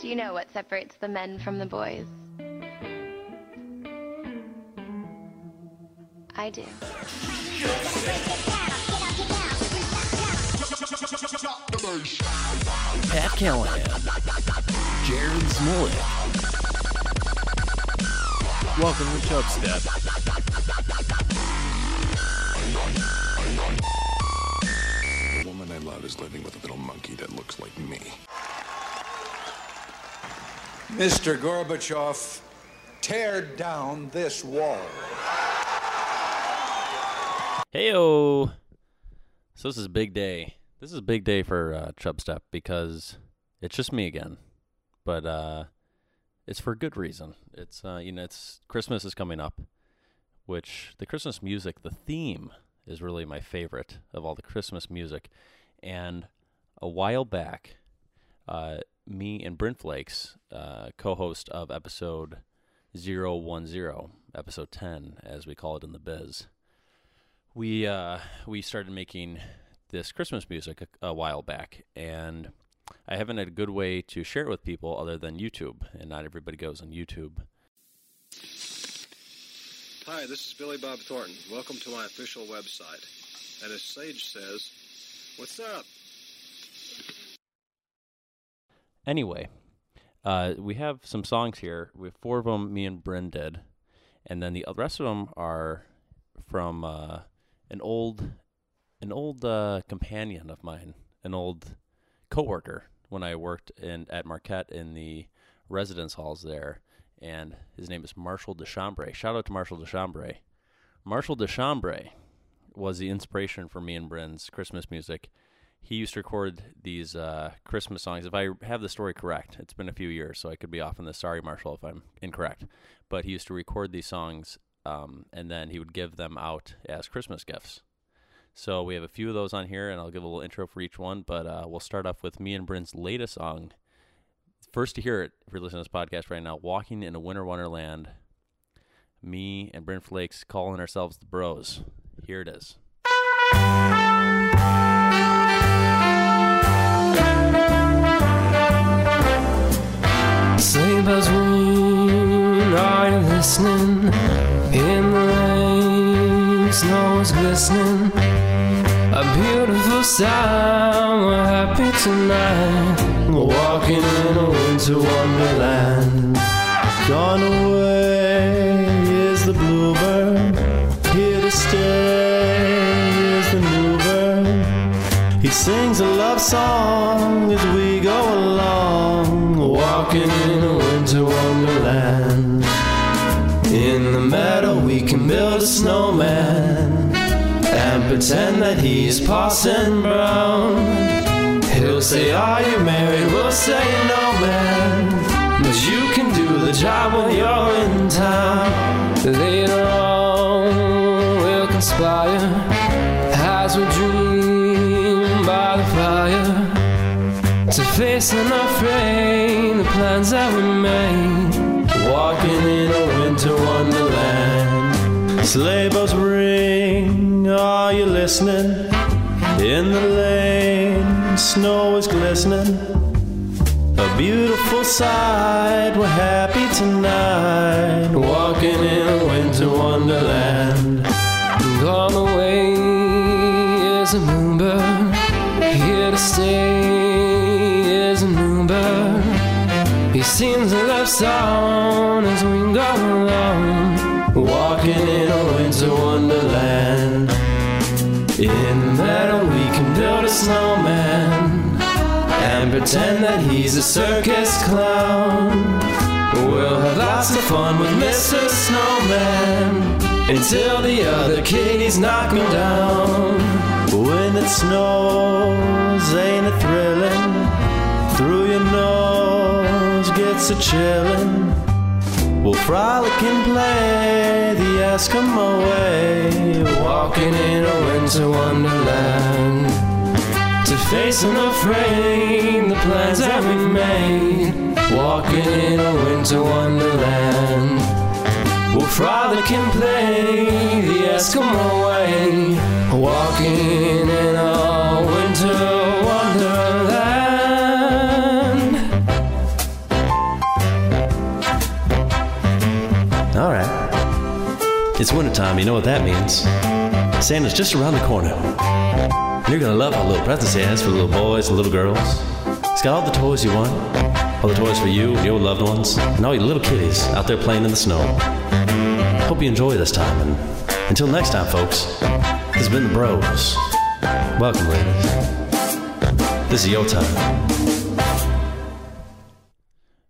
Do you know what separates the men from the boys? I do. Pat Callahan, Jared Smollett. Welcome to Chubstep. The woman I love is living with a little monkey that looks like me. Mr. Gorbachev, tear down this wall. Heyo. So this is a big day. This is a big day for uh, Chubstep because it's just me again, but uh, it's for good reason. It's uh, you know it's Christmas is coming up, which the Christmas music, the theme is really my favorite of all the Christmas music, and a while back, uh, me and Brent Flakes, uh, co-host of episode 010, episode 10, as we call it in the biz we uh, we started making this Christmas music a, a, while back, and I haven't had a good way to share it with people other than YouTube, and not everybody goes on YouTube. Hi, this is Billy Bob Thornton. Welcome to my official website. And as Sage says, what's up? Anyway, uh, we have some songs here. We have four of them. Me and Bryn did, and then the rest of them are from uh, an old an old uh, companion of mine, an old coworker when I worked in at Marquette in the residence halls there, and his name is Marshall Deschambre. Shout out to Marshall Deschambre. Marshall Deschambre was the inspiration for me and Bryn's Christmas music. He used to record these uh, Christmas songs. If I have the story correct, it's been a few years, so I could be off on this. Sorry, Marshall, if I'm incorrect. But he used to record these songs um, and then he would give them out as Christmas gifts. So we have a few of those on here, and I'll give a little intro for each one. But uh, we'll start off with me and Bryn's latest song. First to hear it, if you're listening to this podcast right now, "Walking in a Winter Wonderland." Me and Bryn Flakes calling ourselves the Bros. Here it is. Sleigh bells ring, are you listening? In the rain, snow is glistening. A beautiful sight, we're happy tonight. Walking in a winter wonderland. Gone away is the bluebird, here to stay is the new bird. He sings a love song build a snowman and pretend that he's Parson Brown. He'll say, Are you married? We'll say, No, man. But you can do the job when you're in town. Later on, we'll conspire as we dream by the fire to face and unafraid the plans that we made. Walking in a winter wonderland. Sleigh bells ring, are you listening? In the lane, snow is glistening. A beautiful sight, we're happy tonight. Walking in a winter wonderland. Gone away is a moonbird, here to stay is a moonbird. He sings a love song as In the meadow, we can build a snowman and pretend that he's a circus clown. We'll have lots of fun with Mr. Snowman until the other kitties knock him down. When it snows, ain't it thrilling? Through your nose gets a chillin'. We'll frolic and play the Eskimo way, walking in a winter wonderland. To face unafraid the plans that we've made, walking in a winter wonderland. We'll frolic and play the Eskimo way, walking in a It's wintertime, you know what that means. Santa's just around the corner. You're gonna love how little presents he has for the little boys and little girls. He's got all the toys you want, all the toys for you and your loved ones, and all your little kitties out there playing in the snow. Hope you enjoy this time, and until next time, folks, this has been the Bros. Welcome, ladies. This is your time.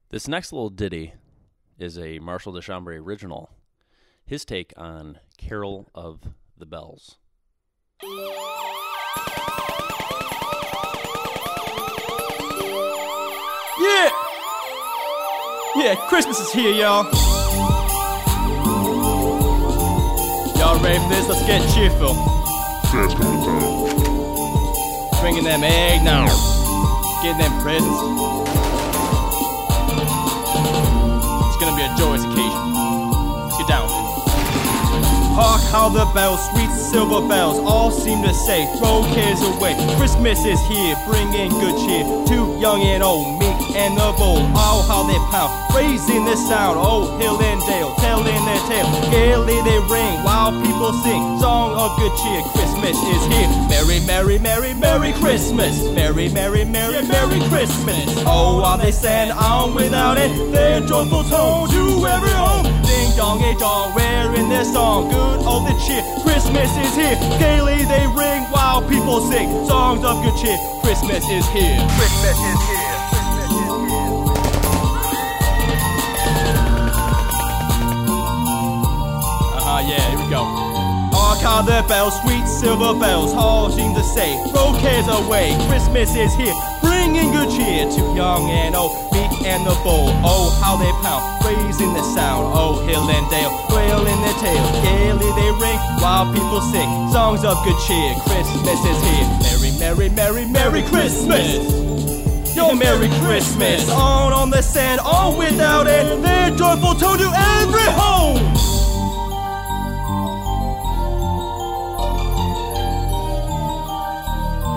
This next little ditty is a Marshall Deschambre original. His take on Carol of the Bells. Yeah! Yeah, Christmas is here, y'all. Y'all ready for this? Let's get cheerful. Bringing them egg now. Getting them presents. It's gonna be a joyous occasion. Hark how the bells, sweet silver bells, all seem to say, throw cares away. Christmas is here, bringing good cheer to young and old, meek and the bold. Oh, how they pound, raising the sound. Oh, hill and dale, telling their tale. Gaily they ring while people sing, song of good cheer. Christmas is here. Merry, merry, merry, merry Christmas. Merry, merry, merry, merry Christmas. Oh, while they stand on without it, their joyful tone to every dong, a dong, wearing their song. Good old the cheer. Christmas is here. Gaily they ring while people sing songs of good cheer. Christmas is here. Christmas is here. Uh-huh, yeah, here we go. How the bells, sweet silver bells, all seem to say, throw cares away, Christmas is here, bringing good cheer to young and old, and the bold. Oh, how they pound, raising the sound, oh, hill and dale, wailing their tail, gaily they ring, while people sing, songs of good cheer, Christmas is here, merry, merry, merry, merry Christmas! Yo, Merry Christmas! On on the sand, all without end, their joyful tone to every home!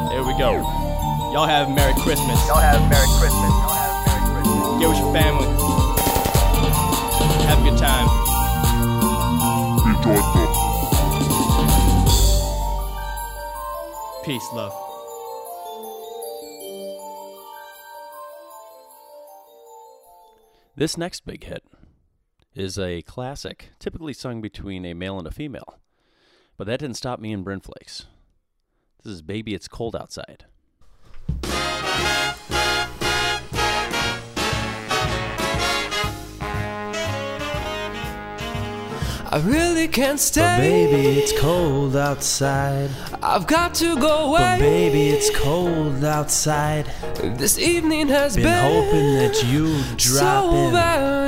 There we go. Y'all have Merry Christmas. Y'all have Merry Christmas. Get with your family. Have a good time. Peace, love. This next big hit is a classic, typically sung between a male and a female. But that didn't stop me and Bryn Flakes. This is Baby It's Cold Outside. I really can't stay. But baby, it's cold outside. I've got to go away. But baby, it's cold outside. This evening has Been been, hoping that you'd drop so in. very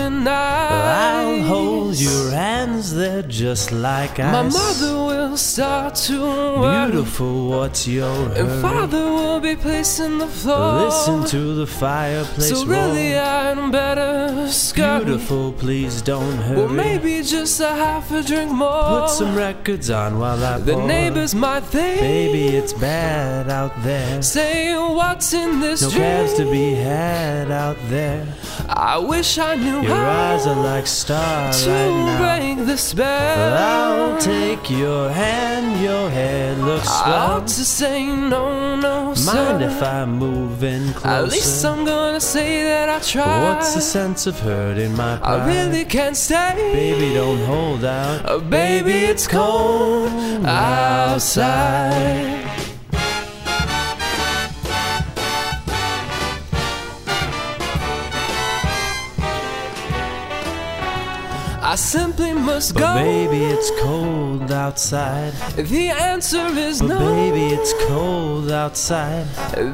just like ice. My mother will start to worry, Beautiful, what's your and hurry? father will be pacing the floor. Listen to the fireplace So really, roar. I'm better scurry. Beautiful, please don't hurry. Well, maybe just a half a drink more. Put some records on while I The pour. neighbors might think. Baby, it's bad out there. Say what's in this No drink. cabs to be had out there. I wish I knew Your how eyes are like stars to right now. break the spell. I'll take your hand, your head looks swell. to say no, no, Mind sir. if I move in closer? At least I'm gonna say that I tried. What's the sense of hurting my pride? I really can't stay. Baby, don't hold out. Uh, baby, it's cold outside. I simply must But go. baby, it's cold outside. The answer is But no. baby, it's cold outside.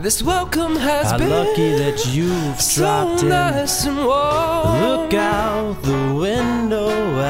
This welcome has How been lucky that you've so dropped in. nice and warm. Look out the window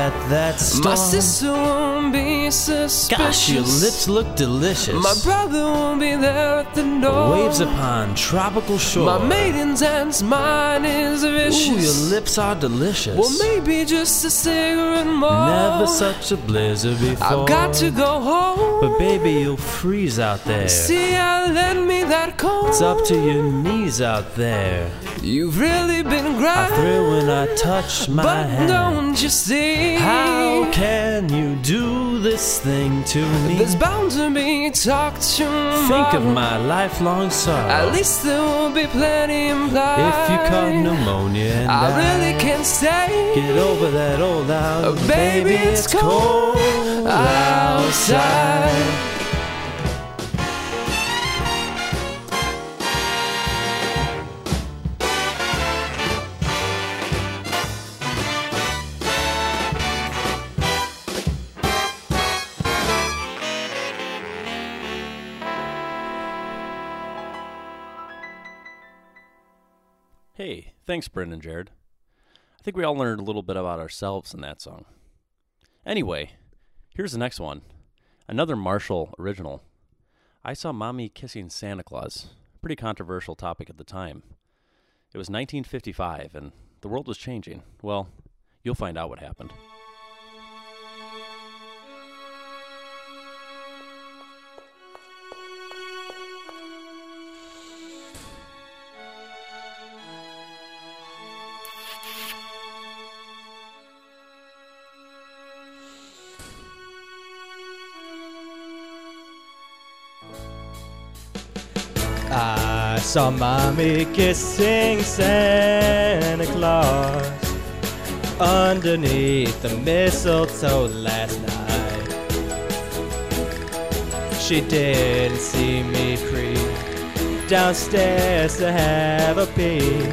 at that. My sister won't be suspicious. Gosh, your lips look delicious. My brother won't be there at the door. Waves upon tropical shore. My maiden's aunt's mine is vicious. Ooh, your lips are delicious. Well, maybe just a cigarette more. Never such a blizzard before. I've got to go home. But baby, you'll freeze out there. See, I lend me that coat. It's up to your knees out there. You've really been grinding. I thrill when I touch my but hand. don't you see? Me. How can you do this thing to me? There's bound to be talk tomorrow. Think of my lifelong sorrow. At least there will be plenty implied. if you caught pneumonia and I really can't stay. Get over that old out. Oh, baby, it's cold outside. Hey, thanks, Brendan Jared. I think we all learned a little bit about ourselves in that song. Anyway, here's the next one another Marshall original. I saw Mommy Kissing Santa Claus. Pretty controversial topic at the time. It was 1955, and the world was changing. Well, you'll find out what happened. Saw mommy kissing Santa Claus underneath the mistletoe last night. She didn't see me creep downstairs to have a peek.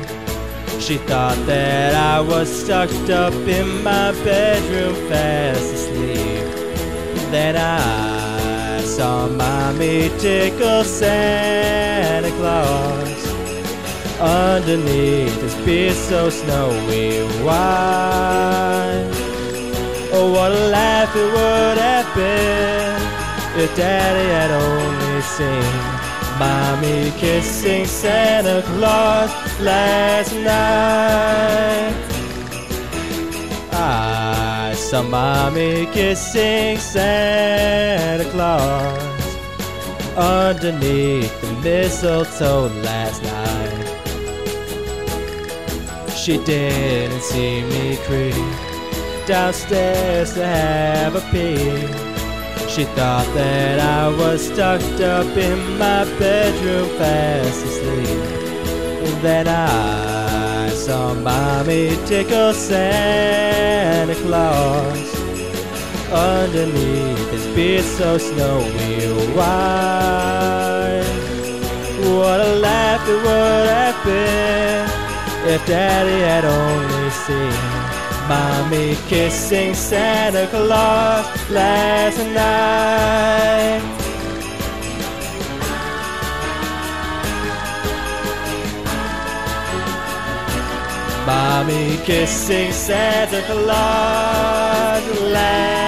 She thought that I was stuck up in my bedroom fast asleep. Then I saw mommy tickle Santa Claus underneath his beard so snowy white. Oh, what a laugh it would have been if Daddy had only seen mommy kissing Santa Claus last night. I saw mommy kissing Santa Claus underneath the mistletoe last night. She didn't see me creep downstairs to have a peek. She thought that I was tucked up in my bedroom fast asleep. Then I saw mommy tickle Santa Claus underneath his beard so snowy white. What a laugh it would have been if Daddy had only seen mommy kissing Santa Claus last night. Mommy kissing Santa Claus last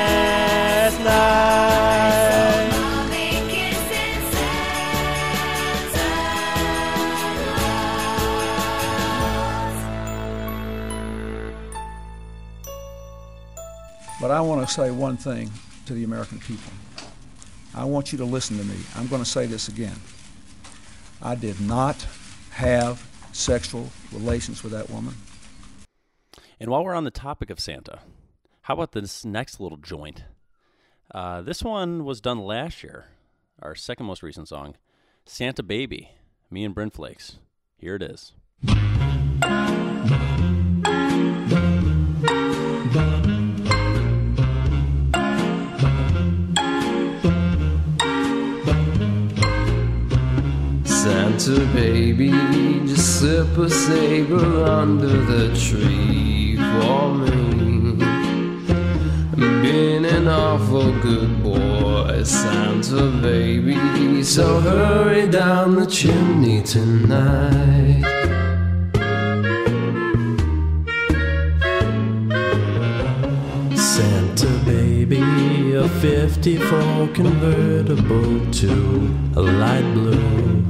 But I want to say one thing to the American people. I want you to listen to me. I'm going to say this again. I did not have sexual relations with that woman. And while we're on the topic of Santa, how about this next little joint? Uh, this one was done last year, our second most recent song, Santa Baby, me and Brent Flakes. Here it is. Santa baby, just slip a saber under the tree for me. An awful good boy, Santa baby, so hurry down the chimney tonight. Santa baby, a 54 convertible to a light blue.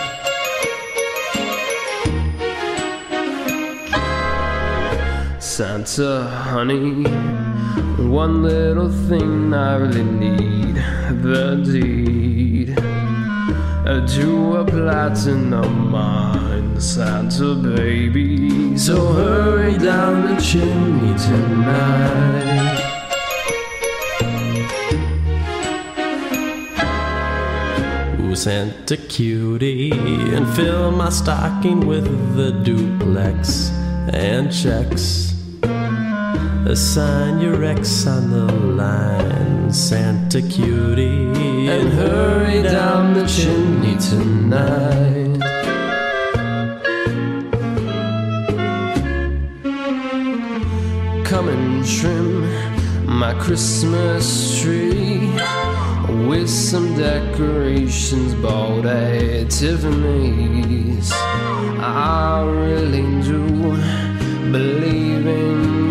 Santa, honey, one little thing I really need the deed to a platinum mine, Santa baby. So hurry down the chimney tonight. Santa cutie, and fill my stocking with the duplex and checks. Assign your ex on the line, Santa cutie, and hurry down the chimney tonight. Come and trim my Christmas tree with some decorations bought at Tiffany's. I really do believe in.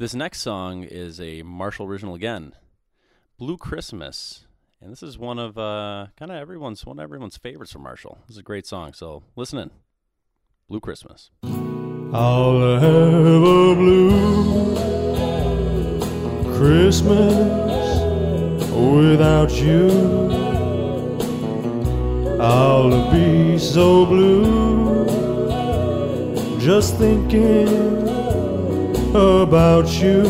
This next song is a Marshall original again, "Blue Christmas," and this is one of uh, kind of everyone's one of everyone's favorites from Marshall. This is a great song, so listen in. "Blue Christmas." I'll have a blue Christmas without you. I'll be so blue just thinking about you.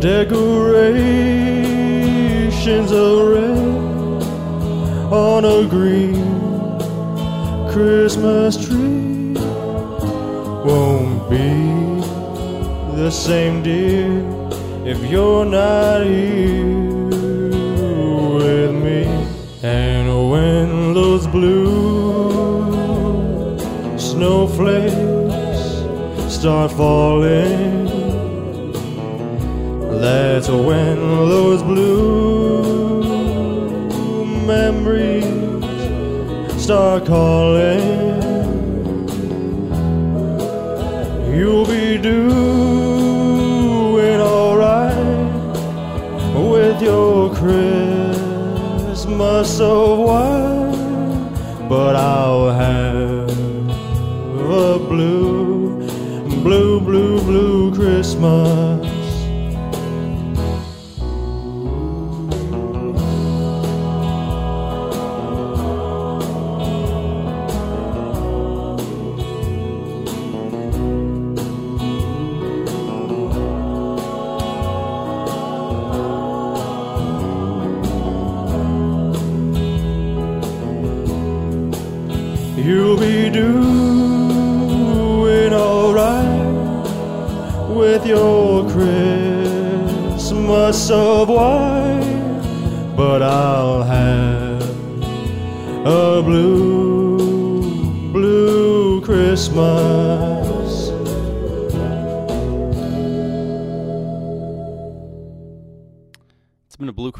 Decorations of red on a green Christmas tree won't be the same, dear, if you're not here with me. And when those blue snowflakes start falling, that's when those blue memories start calling. You'll be doing alright with your Christmas of white, but I'll have a blue, blue, blue, Christmas.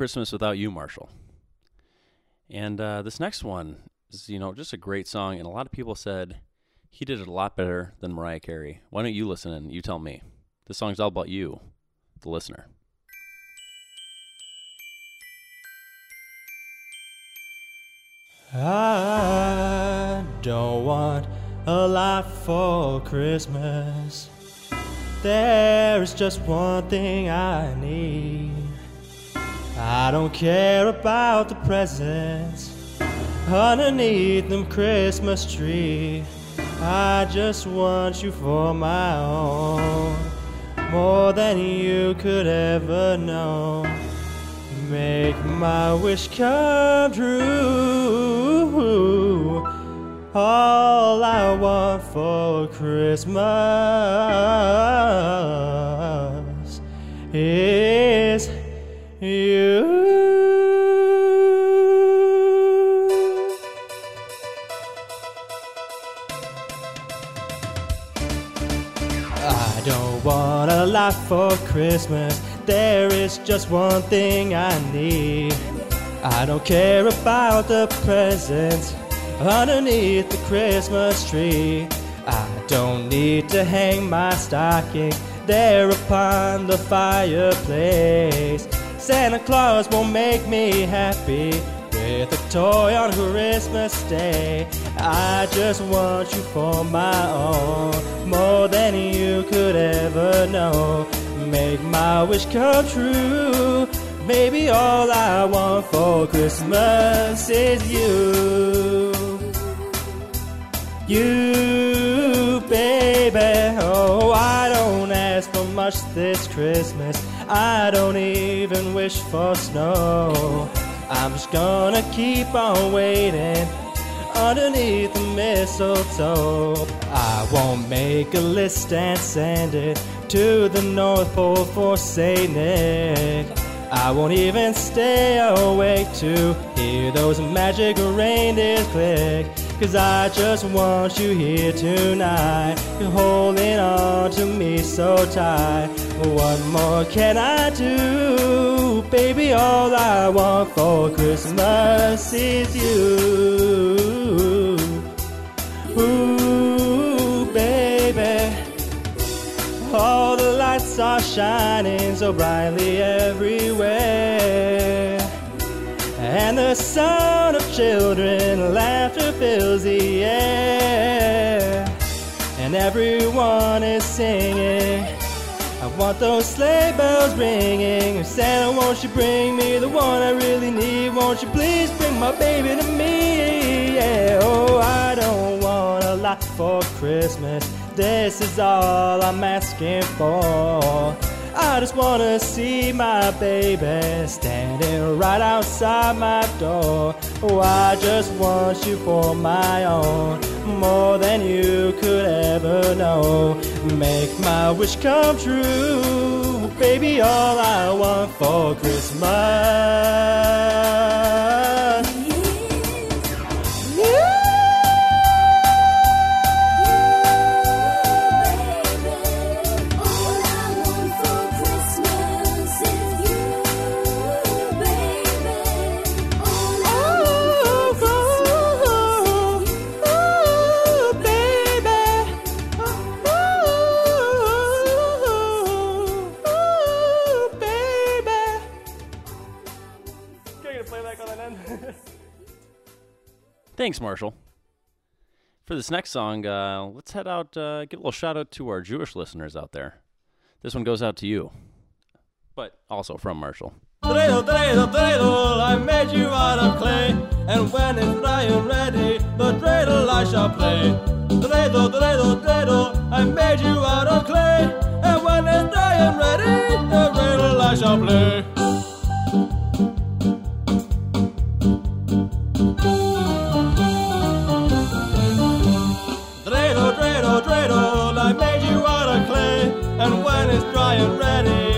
Christmas without you, Marshall. And uh, this next one is, you know, just a great song. And a lot of people said he did it a lot better than Mariah Carey. Why don't you listen and you tell me? This song's all about you. the listener. I don't want a lot for Christmas. There's just one thing I need. I don't care about the presents underneath them Christmas tree. I just want you for my own, more than you could ever know. Make my wish come true. All I want for Christmas is you. I don't want a lot for Christmas. There is just one thing I need. I don't care about the presents underneath the Christmas tree. I don't need to hang my stocking there upon the fireplace. Santa Claus won't make me happy with a toy on Christmas Day. I just want you for my own, more than you could ever know. Make my wish come true. Maybe all I want for Christmas is you. You, baby. Oh, I don't ask for much this Christmas. I don't even wish for snow. I'm just gonna keep on waiting underneath the mistletoe. I won't make a list and send it to the North Pole for Saint Nick. I won't even stay awake to hear those magic reindeers click. Cause I just want you here tonight. You're holding on to me so tight. What more can I do? Baby, all I want for Christmas is you. Ooh, baby. All the lights are shining so brightly everywhere. And the sound of children laughter fills the air. And everyone is singing. I want those sleigh bells ringing. Santa, won't you bring me the one I really need? Won't you please bring my baby to me? Yeah, oh, I don't want a lot for Christmas. This is all I'm asking for. I just wanna see my baby standing right outside my door. Oh, I just want you for my own, more than you could ever know. Make my wish come true, baby. All I want for Christmas. Thanks, Marshall. For this next song, uh, let's head out, uh, give a little shout out to our Jewish listeners out there. This one goes out to you, but also from Marshall. Dreidel, dreidel, dreidel, I made you out of clay. And when it's dry and ready, the dreidel I shall play. Dreidel, dreidel, dreidel, I made you out of clay. And when it's dry and ready, the dreidel I shall play. Ready,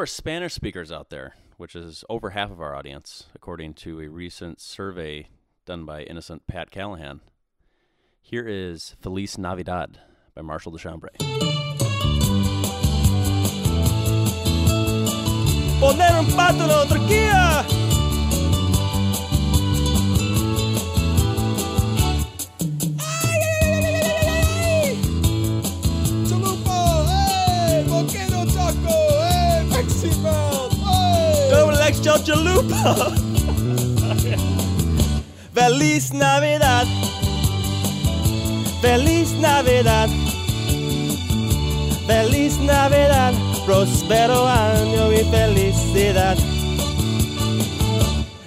Our Spanish speakers out there, which is over half of our audience, according to a recent survey done by innocent Pat Callahan, here is Feliz Navidad by Marshall Deschambre. Poner un pato. Feliz Navidad. Feliz Navidad. Feliz Navidad. Prospero año y felicidad.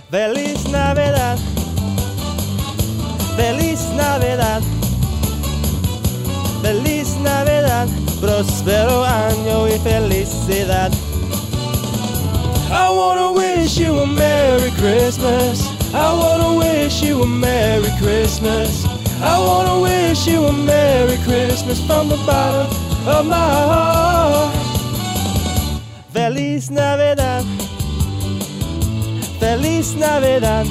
Feliz Navidad. Feliz Navidad. Feliz Navidad. Prospero año y felicidad. I wanna wish you a Merry Christmas. I wanna wish you a Merry Christmas. I wanna wish you a Merry Christmas from the bottom of my heart. Feliz Navidad. Feliz Navidad.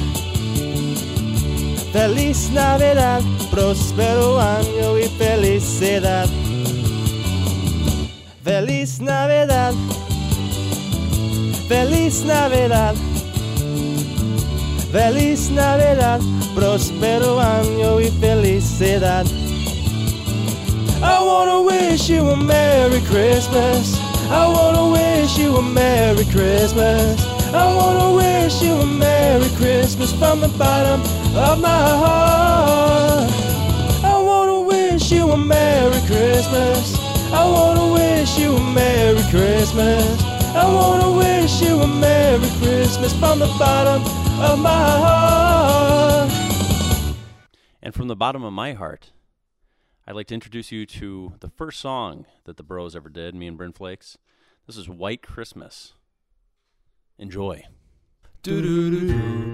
Feliz Navidad. Prospero año y felicidad. Feliz Navidad. Feliz Navidad. Feliz Navidad. Prospero año y felicidad. I wanna wish you a Merry Christmas. I wanna wish you a Merry Christmas. I wanna wish you a Merry Christmas from the bottom of my heart. I wanna wish you a Merry Christmas. I wanna wish you a Merry Christmas. I wanna wish you a Merry Christmas from the bottom of my heart. And from the bottom of my heart, I'd like to introduce you to the first song that the Bros ever did, me and Bryn Flakes. This is White Christmas. Enjoy. I'm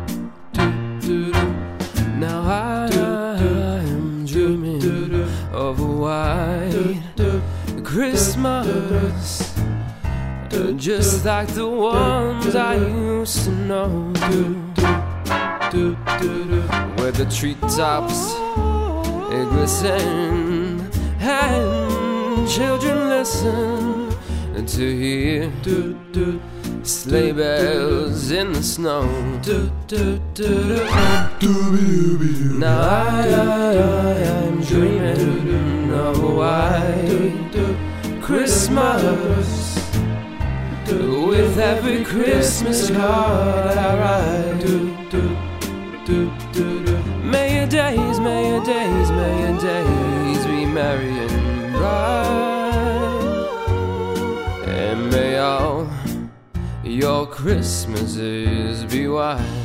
Christmas, just like the ones I used to know, where the treetops glisten and children listen to hear sleigh bells in the snow. Now I, I am dreaming of white Christmas. With every Christmas card I write. May your days, may your days, may your days be merry and bright. And may all your Christmases be white.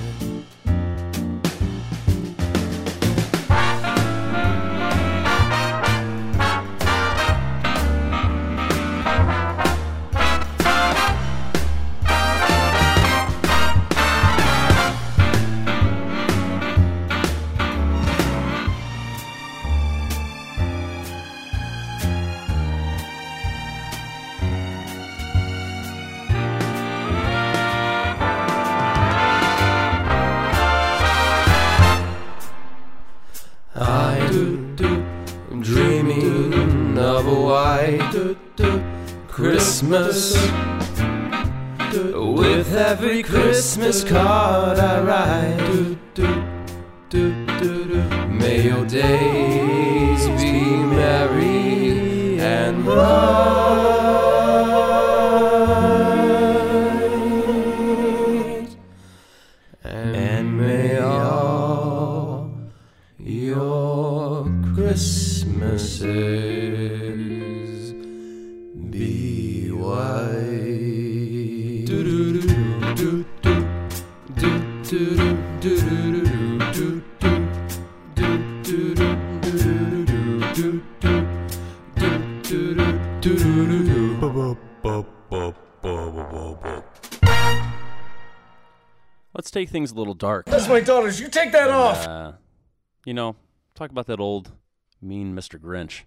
Christmas card Let's take things a little dark. That's my daughter's. You take that off. Uh, you know, talk about that old mean Mr. Grinch.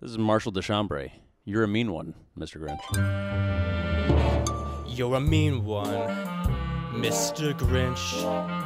This is Marshall Deschambre. You're a mean one, Mr. Grinch. You're a mean one, Mr. Grinch.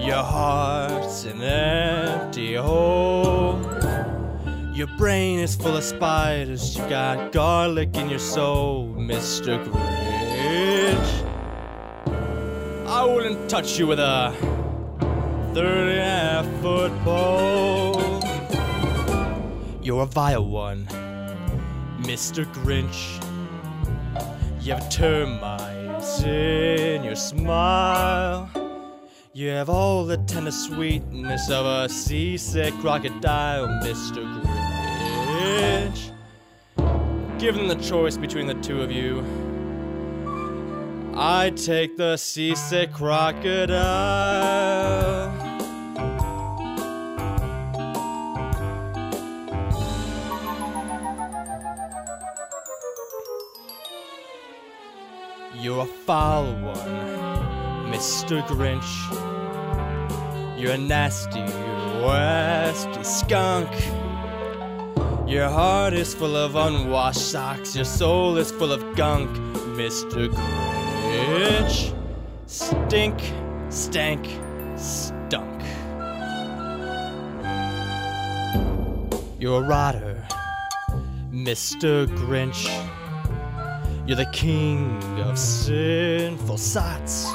Your heart's an empty hole. Your brain is full of spiders. You got garlic in your soul, Mr. Grinch. I wouldn't touch you with a 30 and a half foot pole. You're a vile one, Mr. Grinch. You have termites in your smile. You have all the tender sweetness of a seasick crocodile, Mr. Grinch. Given the choice between the two of you, I take the seasick crocodile. You're a foul one, Mr. Grinch. You're a nasty, wasty skunk. Your heart is full of unwashed socks. Your soul is full of gunk, Mr. Grinch. Stink, stank, stunk. You're a rotter, Mr. Grinch. You're the king of sinful sots.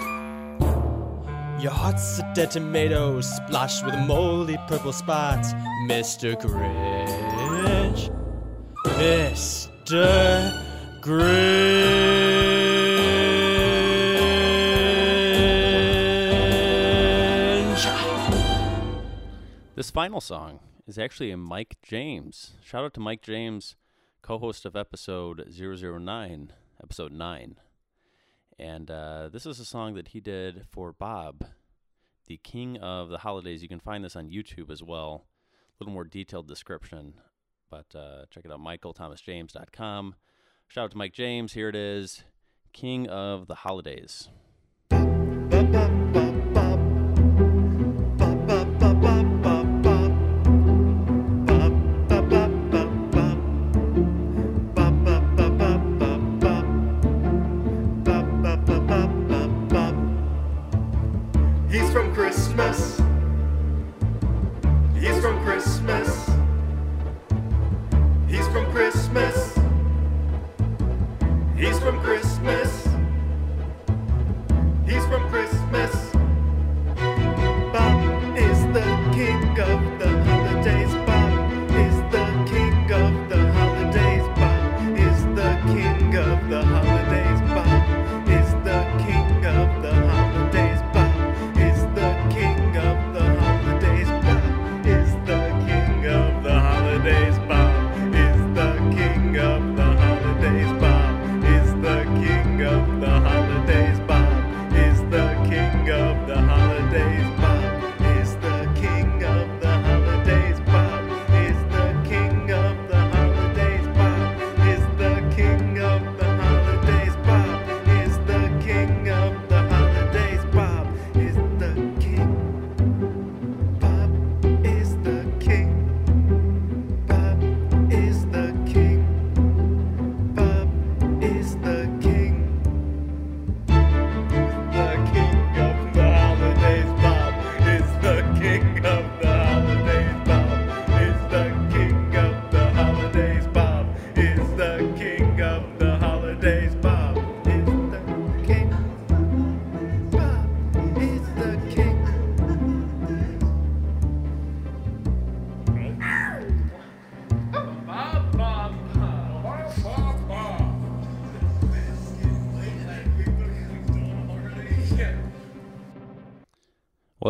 Your heart's a dead tomato splashed with moldy purple spots, Mr. Grinch. Mr. Grinch. This final song is actually a Mike James. Shout out to Mike James, co host of episode 009, episode 9. And uh, this is a song that he did for Bob, the king of the holidays. You can find this on YouTube as well. A little more detailed description. But uh, check it out, michaelthomasjames.com. Shout out to Mike James. Here it is King of the Holidays. Christmas. He's from Christmas. He's from Christmas.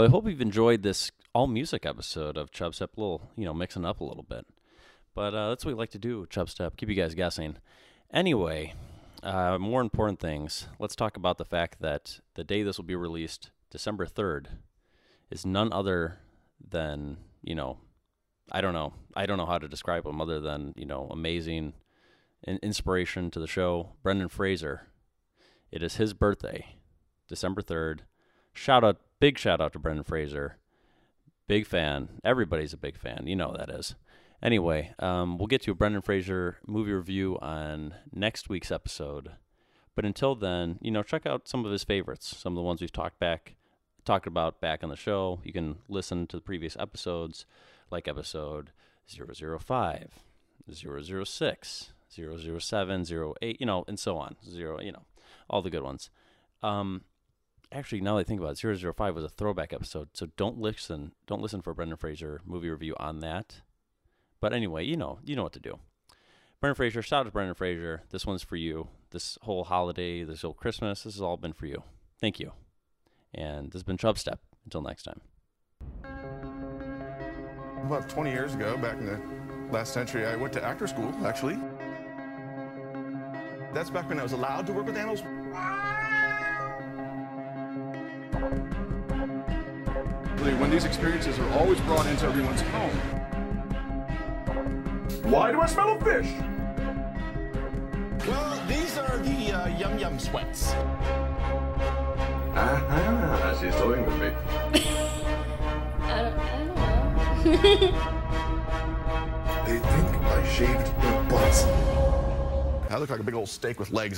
I hope you've enjoyed this all music episode of Chubstep. A little, you know, mixing up a little bit. But uh, that's what we like to do, with Chubstep. Keep you guys guessing. Anyway, uh, more important things. Let's talk about the fact that the day this will be released, December 3rd, is none other than, you know, I don't know. I don't know how to describe him other than, you know, amazing in- inspiration to the show, Brendan Fraser. It is his birthday, December 3rd. Shout out, big shout out to Brendan Fraser. Big fan. Everybody's a big fan. You know that is. Anyway, um, we'll get to a Brendan Fraser movie review on next week's episode. But until then, you know, check out some of his favorites, some of the ones we've talked back, talked about back on the show. You can listen to the previous episodes, like episode 005, 006, 007, 08, you know, and so on. Zero, you know, all the good ones. Um, actually, now that I think about it, 005 was a throwback episode, so don't listen. Don't listen for Brendan Fraser movie review on that. But anyway, you know, you know what to do. Brendan Fraser, shout out to Brendan Fraser. This one's for you. This whole holiday, this whole Christmas, this has all been for you. Thank you. And this has been Chubstep. Until next time. About 20 years ago, back in the last century, I went to actor school, actually. That's back when I was allowed to work with animals. When these experiences are always brought into everyone's home. Why do I smell a fish? Well, these are the uh, yum yum sweats. Aha, she's toying with me. I don't, I don't know. They think I shaved their butts. I look like a big old steak with legs.